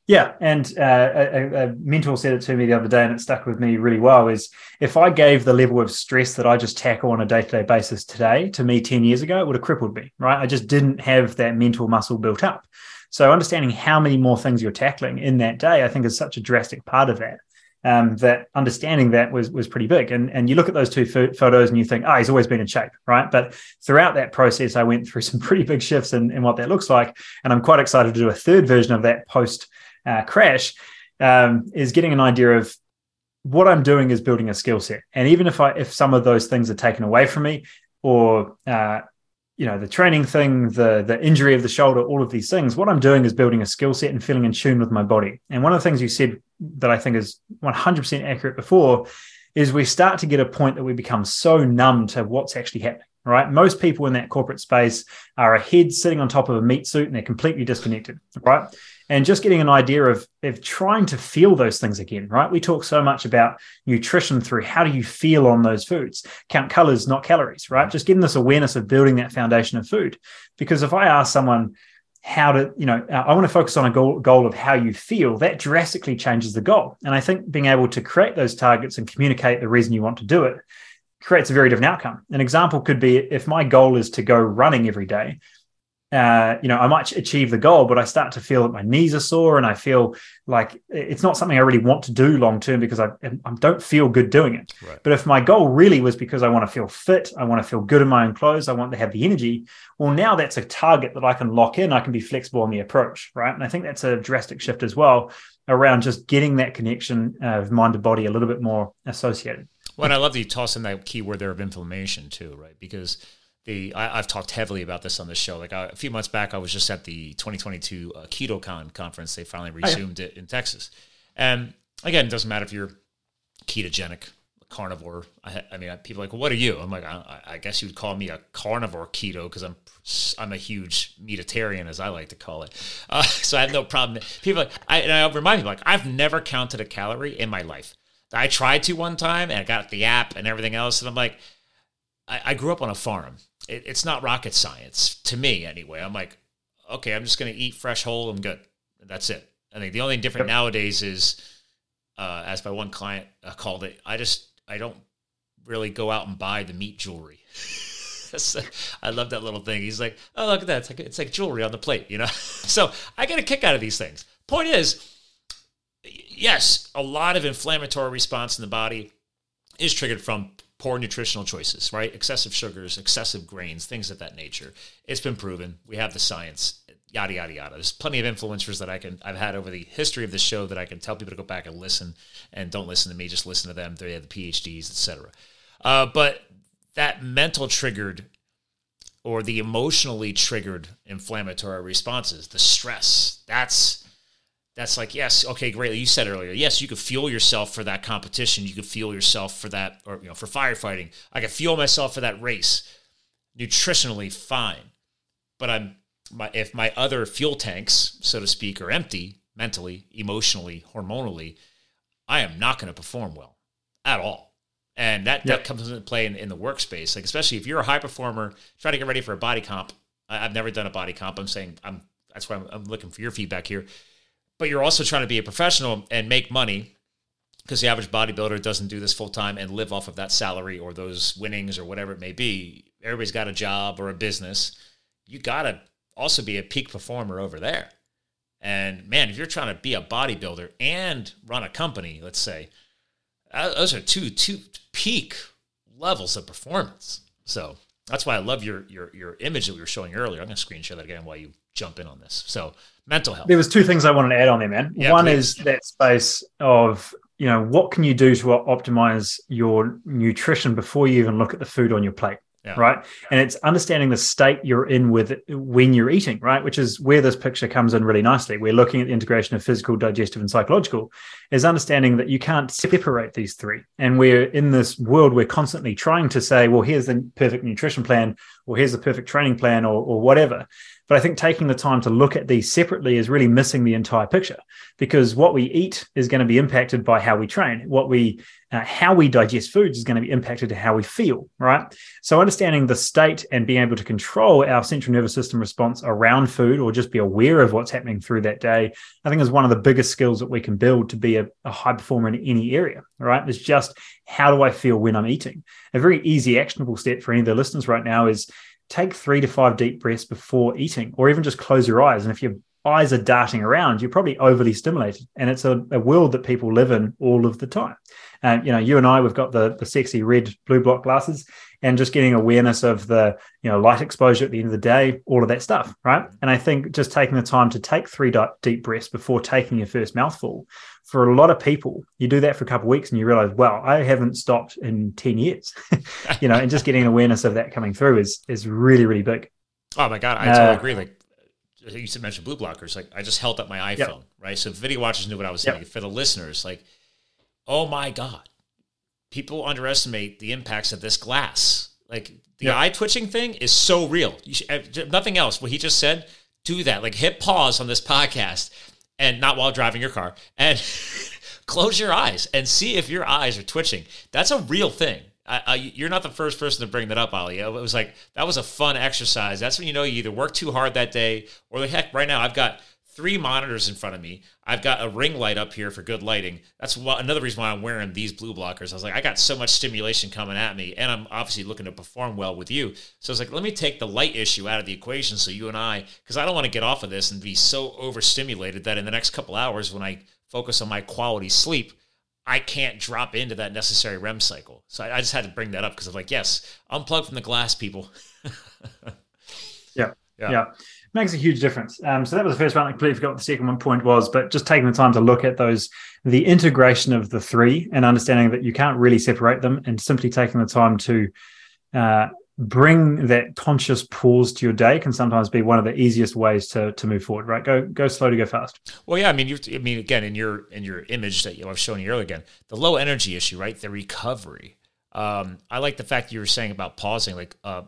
yeah, and uh, a, a, mentor said it to me the other day, and it stuck with me really well. Is if I gave the level of stress that I just tackle on a day to day basis today to me ten years ago, it would have crippled me. Right? I just didn't have that mental muscle built up. So understanding how many more things you're tackling in that day, I think, is such a drastic part of that. Um, that understanding that was was pretty big. And and you look at those two photos and you think, oh, he's always been in shape, right? But throughout that process, I went through some pretty big shifts in, in what that looks like, and I'm quite excited to do a third version of that post uh, crash um, is getting an idea of what I'm doing is building a skill set. And even if I if some of those things are taken away from me, or uh, you know the training thing, the the injury of the shoulder, all of these things, what I'm doing is building a skill set and feeling in tune with my body. And one of the things you said that I think is 100% accurate before is we start to get a point that we become so numb to what's actually happening right? Most people in that corporate space are a head sitting on top of a meat suit and they're completely disconnected, right? And just getting an idea of, of trying to feel those things again, right? We talk so much about nutrition through how do you feel on those foods? Count colors, not calories, right? Just getting this awareness of building that foundation of food. Because if I ask someone, how to, you know, uh, I want to focus on a goal, goal of how you feel, that drastically changes the goal. And I think being able to create those targets and communicate the reason you want to do it creates a very different outcome. An example could be if my goal is to go running every day, uh, you know, I might achieve the goal, but I start to feel that my knees are sore and I feel like it's not something I really want to do long term because I, I, don't feel good doing it. Right. But if my goal really was because I want to feel fit, I want to feel good in my own clothes, I want to have the energy, well, now that's a target that I can lock in. I can be flexible in the approach, right? And I think that's a drastic shift as well around just getting that connection of mind to body a little bit more associated. Well, and I love that you toss in that keyword there of inflammation too, right? Because the I, have talked heavily about this on this show. Like I, a few months back, I was just at the 2022 uh, KetoCon conference. They finally resumed oh, yeah. it in Texas, and again, it doesn't matter if you're ketogenic, carnivore. I, I mean, people are like, well, what are you? I'm like, I, I guess you would call me a carnivore keto because I'm I'm a huge meatitarian, as I like to call it. Uh, so I have no problem. People, like, I, and I remind people, like, I've never counted a calorie in my life. I tried to one time and I got the app and everything else. And I'm like, I, I grew up on a farm. It, it's not rocket science to me anyway. I'm like, okay, I'm just going to eat fresh whole. I'm good. That's it. I think the only different nowadays is, uh, as my one client uh, called it, I just, I don't really go out and buy the meat jewelry. I love that little thing. He's like, oh, look at that. It's like, it's like jewelry on the plate, you know? so I get a kick out of these things. Point is, yes, a lot of inflammatory response in the body is triggered from poor nutritional choices, right? Excessive sugars, excessive grains, things of that nature. It's been proven. We have the science, yada yada yada. There's plenty of influencers that I can I've had over the history of the show that I can tell people to go back and listen and don't listen to me, just listen to them. They have the PhDs, etc. Uh, but that mental triggered or the emotionally triggered inflammatory responses, the stress, that's that's like yes okay great you said earlier. Yes you could fuel yourself for that competition. You could fuel yourself for that or you know for firefighting. I could fuel myself for that race. Nutritionally fine. But i'm my, if my other fuel tanks so to speak are empty mentally emotionally hormonally i am not going to perform well at all. And that, yep. that comes into play in, in the workspace. Like especially if you're a high performer trying to get ready for a body comp. I, have never done a body comp. I'm saying i'm that's why I'm, I'm looking for your feedback here but you're also trying to be a professional and make money because the average bodybuilder doesn't do this full time and live off of that salary or those winnings or whatever it may be. Everybody's got a job or a business. You got to also be a peak performer over there. And man, if you're trying to be a bodybuilder and run a company, let's say, uh, those are two two peak levels of performance. So that's why I love your your your image that we were showing earlier. I'm going to screen share that again while you jump in on this. So mental health. There was two things I wanted to add on there, man. Yeah, One please. is that space of you know what can you do to optimize your nutrition before you even look at the food on your plate. Yeah. Right. And it's understanding the state you're in with when you're eating, right? Which is where this picture comes in really nicely. We're looking at the integration of physical, digestive, and psychological, is understanding that you can't separate these three. And we're in this world, we're constantly trying to say, well, here's the perfect nutrition plan, or here's the perfect training plan, or, or whatever. But I think taking the time to look at these separately is really missing the entire picture because what we eat is going to be impacted by how we train. What we, uh, how we digest foods is going to be impacted to how we feel, right? So understanding the state and being able to control our central nervous system response around food or just be aware of what's happening through that day, I think is one of the biggest skills that we can build to be a, a high performer in any area, right? It's just how do I feel when I'm eating? A very easy, actionable step for any of the listeners right now is take three to five deep breaths before eating, or even just close your eyes. And if your eyes are darting around, you're probably overly stimulated. And it's a, a world that people live in all of the time. And you know, you and I, we've got the the sexy red blue block glasses, and just getting awareness of the you know light exposure at the end of the day, all of that stuff, right? And I think just taking the time to take three deep breaths before taking your first mouthful, for a lot of people, you do that for a couple of weeks and you realize, wow, I haven't stopped in ten years, you know, and just getting awareness of that coming through is is really really big. Oh my god, I totally uh, agree. Like you said, mentioned blue blockers. Like I just held up my iPhone, Yep. right? So video watchers knew what I was Yep. saying. For the listeners, like, oh my god, people underestimate the impacts of this glass. Like the Yep. eye twitching thing is so real. You should, eh, nothing else. What he just said, do that. Like hit pause on this podcast, and not while driving your car, and close your eyes and see if your eyes are twitching. That's a real thing. I, I, you're not the first person to bring that up, Olly. It was like that was a fun exercise. That's when you know you either worked too hard that day, or the heck, right now I've got three monitors in front of me. I've got a ring light up here for good lighting. That's why, another reason why I'm wearing these blue blockers. I was like, I got so much stimulation coming at me, and I'm obviously looking to perform well with you. So I was like, let me take the light issue out of the equation, so you and I, because I don't want to get off of this and be so overstimulated that in the next couple hours when I focus on my quality sleep. I can't drop into that necessary REM cycle. So I, I just had to bring that up because I'm like, yes, unplug from the glass, people. Yeah. Yeah. Yeah. Makes a huge difference. Um, so that was the first one. I completely forgot what the second one point was, but just taking the time to look at those, the integration of the three and understanding that you can't really separate them and simply taking the time to uh, bring that conscious pause to your day can sometimes be one of the easiest ways to to move forward, right? Go go slow to go fast. Well, yeah, I mean, you I mean, again, in your in your image that you, I was showing you earlier, again, the low energy issue, right? The recovery. Um, I like the fact you were saying about pausing. Like, uh,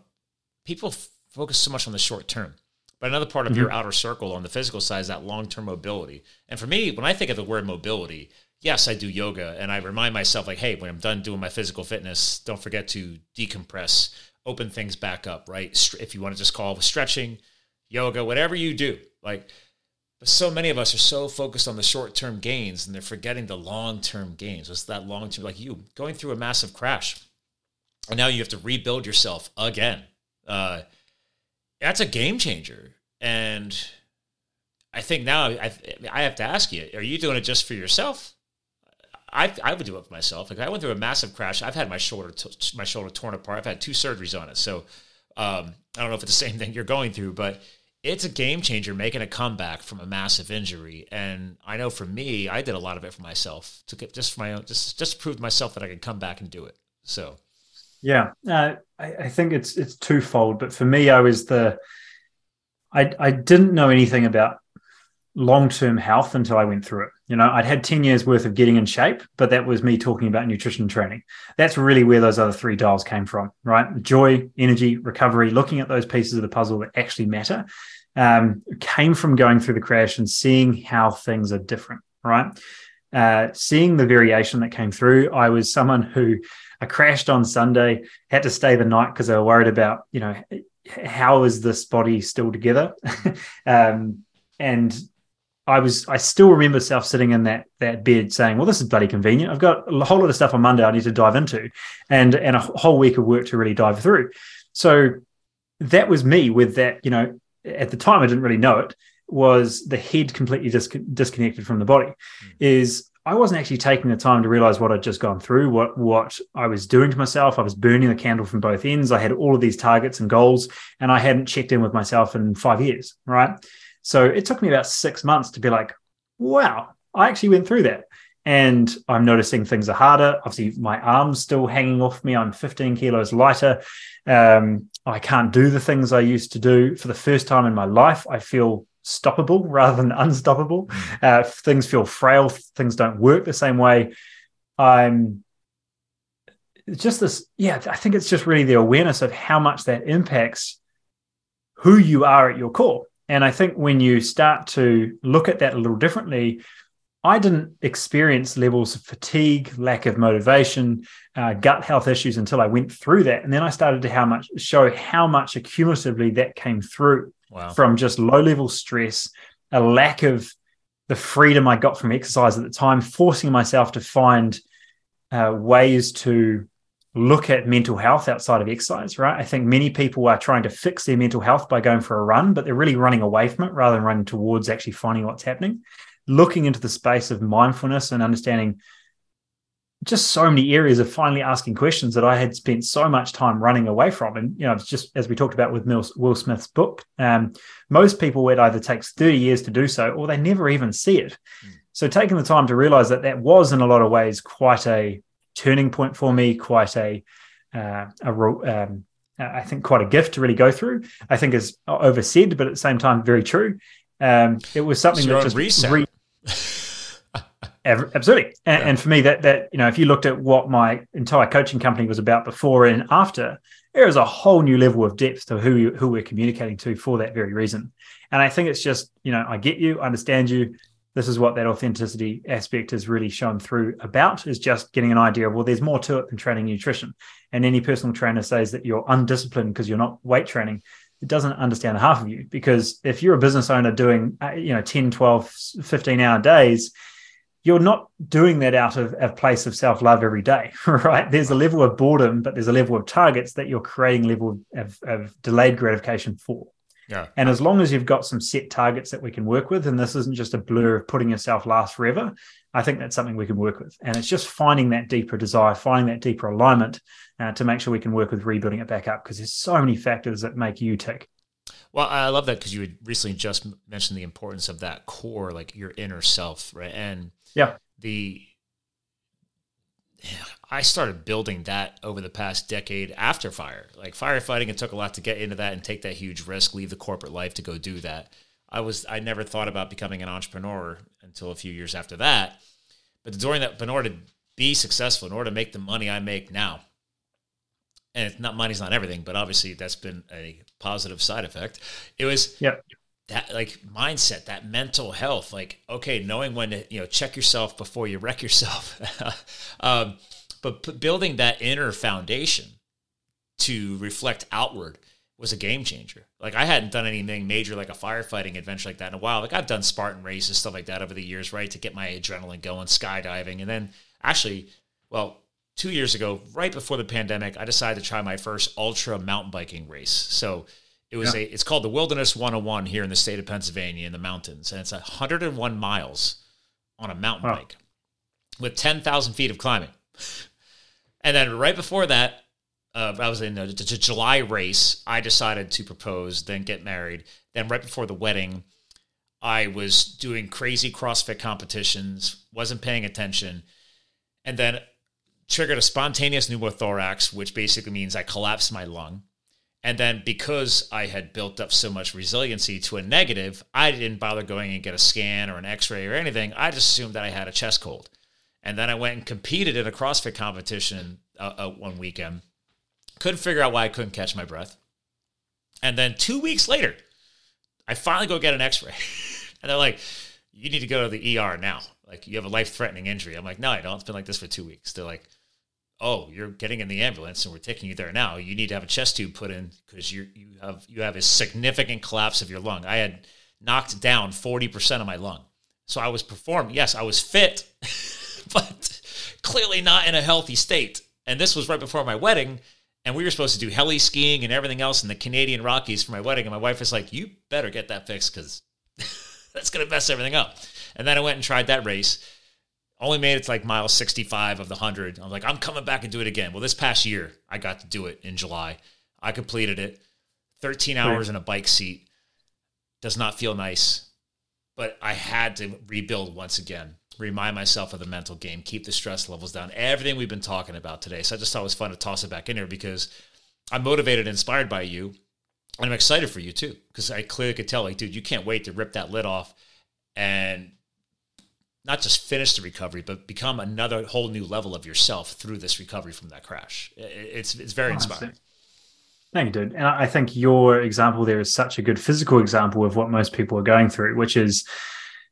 people f- focus so much on the short term, but another part of your outer circle on the physical side is that long term mobility. And for me, when I think of the word mobility, yes, I do yoga, and I remind myself, like, hey, when I'm done doing my physical fitness, don't forget to decompress, open things back up, right? If you want to just call it stretching, yoga, whatever you do, like. But so many of us are so focused on the short term gains and they're forgetting the long term gains. What's that long term? Like you going through a massive crash, and now you have to rebuild yourself again. Uh, that's a game changer. And I think now I, I have to ask you: Are you doing it just for yourself? I, I would do it for myself. Like I went through a massive crash. I've had my shoulder t- my shoulder torn apart. I've had two surgeries on it. So um, I don't know if it's the same thing you're going through, but it's a game changer making a comeback from a massive injury. And I know for me, I did a lot of it for myself to get just for my own, just just prove to myself that I could come back and do it. So Yeah, uh, I, I think it's it's twofold. But for me, I was the I I didn't know anything about long term health until I went through it. You know, I'd had ten years worth of getting in shape, but that was me talking about nutrition training. That's really where those other three dials came from, right? Joy, energy, recovery, looking at those pieces of the puzzle that actually matter, um, came from going through the crash and seeing how things are different, right? Uh, seeing the variation that came through, I was someone who I crashed on Sunday, had to stay the night because I were worried about, you know, how is this body still together? um, and I was, I still remember self sitting in that that bed saying, "Well, this is bloody convenient. I've got a whole lot of stuff on Monday I need to dive into, and and a whole week of work to really dive through." So that was me with that. You know, at the time I didn't really know it. Was the head completely dis- disconnected from the body? Is I wasn't actually taking the time to realize what I'd just gone through, what what I was doing to myself. I was burning the candle from both ends. I had all of these targets and goals, and I hadn't checked in with myself in five years. Right. So it took me about six months to be like, wow, I actually went through that. And I'm noticing things are harder. Obviously, my arm's still hanging off me. I'm 15 kilos lighter. Um, I can't do the things I used to do. For the first time in my life, I feel stoppable rather than unstoppable. Mm. Uh, things feel frail. Things don't work the same way. I'm just this. Yeah, I think it's just really the awareness of how much that impacts who you are at your core. And I think when you start to look at that a little differently, I didn't experience levels of fatigue, lack of motivation, uh, gut health issues until I went through that, and then I started to how much show how much accumulatively that came through wow. from just low level stress, a lack of the freedom I got from exercise at the time, forcing myself to find uh, ways to look at mental health outside of exercise, right? I think many people are trying to fix their mental health by going for a run, but they're really running away from it rather than running towards actually finding what's happening. Looking into the space of mindfulness and understanding just so many areas of finally asking questions that I had spent so much time running away from. And, you know, it's just as we talked about with Will Smith's book, um, most people, it either takes 30 years to do so or they never even see it. Mm. So taking the time to realize that that was in a lot of ways quite a turning point for me, quite a, uh, a um, I think quite a gift to really go through. I think is oversaid, but at the same time, very true. Um, it was something that just reset. Re- Absolutely, and, yeah. and, for me, that that you know, if you looked at what my entire coaching company was about before and after, there is a whole new level of depth to who who we're communicating to for that very reason. And I think it's just you know, I get you, I understand you. This is what that authenticity aspect has really shown through about is just getting an idea of well, there's more to it than training nutrition. And any personal trainer says that you're undisciplined because you're not weight training it doesn't understand half of you because if you're a business owner doing uh, you know 10 12 15 hour days you're not doing that out of a place of self love every day, right? There's a level of boredom, but there's a level of targets that you're creating level of, of delayed gratification for. Yeah. And as long as you've got some set targets that we can work with, and this isn't just a blur of putting yourself last forever, I think that's something we can work with. And it's just finding that deeper desire, finding that deeper alignment uh, to make sure we can work with rebuilding it back up because there's so many factors that make you tick. Well, I love that because you had recently just mentioned the importance of that core, like your inner self, right? And yeah. The I started building that over the past decade after fire. Like firefighting, it took a lot to get into that and take that huge risk, leave the corporate life to go do that. I was I never thought about becoming an entrepreneur until a few years after that. But during that, in order to be successful, in order to make the money I make now, and it's not money's not everything, but obviously that's been a positive side effect. It was yeah that like mindset, that mental health, like okay, knowing when to you know check yourself before you wreck yourself, um, but p- building that inner foundation to reflect outward was a game changer. Like I hadn't done anything major like a firefighting adventure like that in a while. Like I've done Spartan races, stuff like that over the years, right, to get my adrenaline going, skydiving, and then actually, well, two years ago, right before the pandemic, I decided to try my first ultra mountain biking race. So it was yeah. a. It's called the Wilderness 101 here in the state of Pennsylvania in the mountains, and it's 101 miles on a mountain bike with 10,000 feet of climbing. And then right before that, uh, I was in the, a July race. I decided to propose, then get married. Then right before the wedding, I was doing crazy CrossFit competitions, wasn't paying attention, and then triggered a spontaneous pneumothorax, which basically means I collapsed my lung. And then because I had built up so much resiliency to a negative, I didn't bother going and get a scan or an x ray or anything. I just assumed that I had a chest cold. And then I went and competed in a CrossFit competition uh, uh, one weekend. Couldn't figure out why I couldn't catch my breath. And then two weeks later, I finally go get an x ray. and they're like, you need to go to the ER now. Like, you have a life threatening injury. I'm like, no, I don't. It's been like this for two weeks. They're like, oh, you're getting in the ambulance and we're taking you there now. You need to have a chest tube put in because you you have you have a significant collapse of your lung. I had knocked down 40% of my lung. So I was performing. Yes, I was fit, but clearly not in a healthy state. And this was right before my wedding. And we were supposed to do heli skiing and everything else in the Canadian Rockies for my wedding. And my wife was like, You better get that fixed because that's going to mess everything up. And then I went and tried that race Only made it to like mile 65 of the 100. I'm like, I'm coming back and do it again. Well, this past year, I got to do it in July. I completed it. 13 hours in a bike seat. Does not feel nice. But I had to rebuild once again, remind myself of the mental game, keep the stress levels down, everything we've been talking about today. So I just thought it was fun to toss it back in here because I'm motivated and inspired by you. And I'm excited for you too, because I clearly could tell, like, dude, you can't wait to rip that lid off and not just finish the recovery, but become another whole new level of yourself through this recovery from that crash. It's it's very inspiring. Thank you, dude. And I think your example there is such a good physical example of what most people are going through, which is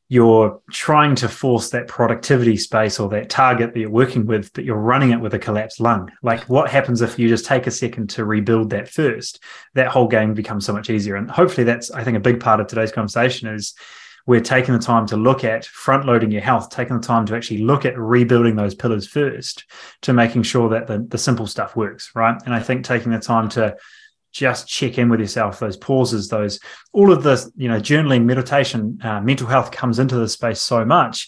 you're trying to force that productivity space or that target that you're working with, but you're running it with a collapsed lung. Like, what happens if you just take a second to rebuild that first? That whole game becomes so much easier. And hopefully, that's I think a big part of today's conversation is we're taking the time to look at front loading your health, taking the time to actually look at rebuilding those pillars first to making sure that the, the simple stuff works, right? And I think taking the time to just check in with yourself, those pauses, those all of this, you know, journaling, meditation, uh, mental health comes into the space so much,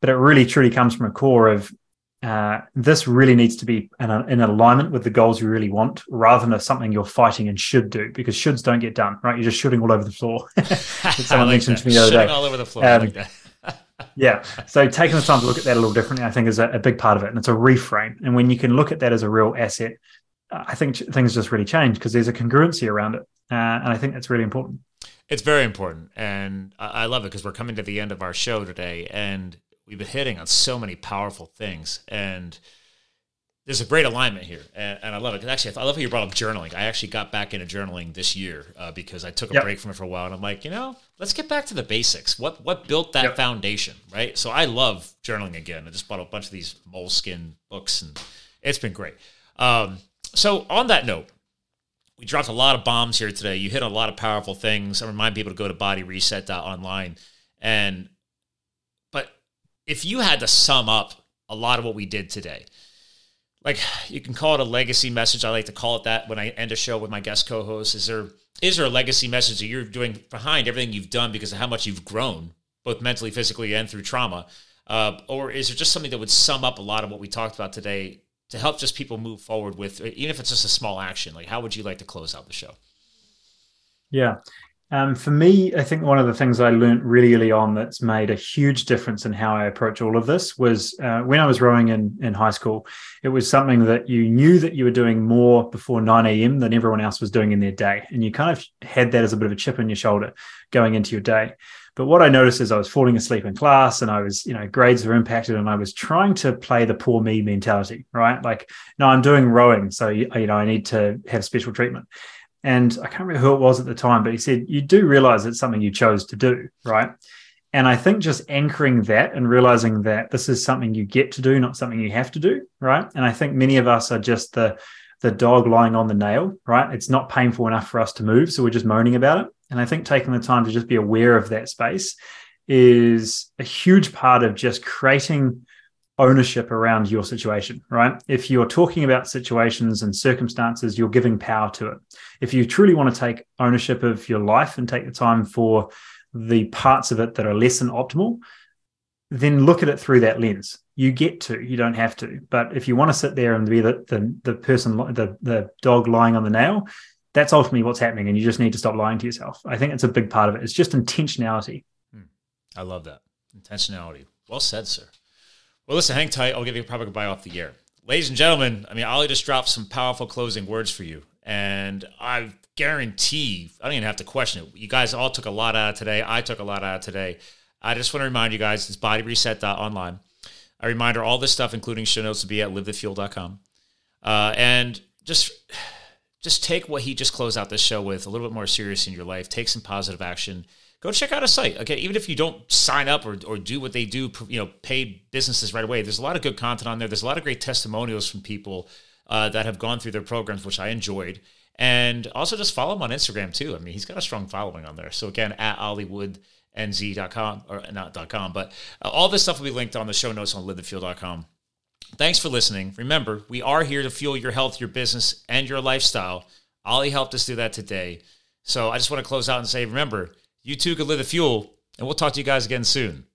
but it really truly comes from a core of uh, this really needs to be in, a, in, alignment with the goals you really want rather than something you're fighting and should do because shoulds don't get done, right? You're just shooting all over the floor. Someone like mentioned that. to me the other day. all over the floor. Um, like yeah. So taking the time to look at that a little differently, I think, is a, a, big part of it. And it's a reframe. And when you can look at that as a real asset, I think things just really change because there's a congruency around it. Uh, and I think that's really important. It's very important. And I love it because we're coming to the end of our show today. And we've been hitting on so many powerful things and there's a great alignment here and, and i love it because actually i love how you brought up journaling i actually got back into journaling this year uh, because i took a yep. break from it for a while and i'm like you know let's get back to the basics what what built that yep. foundation right so i love journaling again i just bought a bunch of these Moleskine books and it's been great um, so on that note we dropped a lot of bombs here today you hit a lot of powerful things i remind people to go to bodyreset.online and but if you had to sum up a lot of what we did today, like you can call it a legacy message. I like to call it that when I end a show with my guest co-host. Is there is there a legacy message that you're doing behind everything you've done because of how much you've grown, both mentally, physically, and through trauma? Uh, or is there just something that would sum up a lot of what we talked about today to help just people move forward with, even if it's just a small action? Like, how would you like to close out the show? Yeah, um, for me, I think one of the things I learned really early on that's made a huge difference in how I approach all of this was uh, when I was rowing in, in high school, it was something that you knew that you were doing more before 9 a.m. than everyone else was doing in their day. And you kind of had that as a bit of a chip on your shoulder going into your day. But what I noticed is I was falling asleep in class and I was, you know, grades were impacted and I was trying to play the poor me mentality, right? Like, no, I'm doing rowing. So, you know, I need to have special treatment. And I can't remember who it was at the time, but he said, You do realize it's something you chose to do, right? And I think just anchoring that and realizing that this is something you get to do, not something you have to do, right? And I think many of us are just the the dog lying on the nail, right? It's not painful enough for us to move, so we're just moaning about it. And I think taking the time to just be aware of that space is a huge part of just creating ownership around your situation, right? If you're talking about situations and circumstances, you're giving power to it. If you truly want to take ownership of your life and take the time for the parts of it that are less than optimal, then look at it through that lens. You get to, you don't have to. But if you want to sit there and be the the, the person, the the dog lying on the nail, that's ultimately what's happening, and you just need to stop lying to yourself. I think it's a big part of it. It's just intentionality. Hmm. I love that intentionality. Well said, sir. Well, listen, hang tight. I'll give you a proper goodbye off the air. Ladies and gentlemen, I mean, Olly just dropped some powerful closing words for you. And I guarantee, I don't even have to question it. You guys all took a lot out of today. I took a lot out of today. I just want to remind you guys, it's bodyreset.online. A reminder, all this stuff, including show notes, will be at livethefuel.com. Uh, and just just take what he just closed out this show with a little bit more serious in your life. Take some positive action go check out a site. Okay, even if you don't sign up or, or do what they do, you know, paid businesses right away. There's a lot of good content on there. There's a lot of great testimonials from people uh, that have gone through their programs, which I enjoyed. And also just follow him on Instagram too. I mean, he's got a strong following on there. So again, at OllywoodNZ.com or not .com, but uh, all this stuff will be linked on the show notes on livethefuel.com. Thanks for listening. Remember, we are here to fuel your health, your business, and your lifestyle. Olly helped us do that today. So I just want to close out and say, remember, you too can live the fuel, and we'll talk to you guys again soon.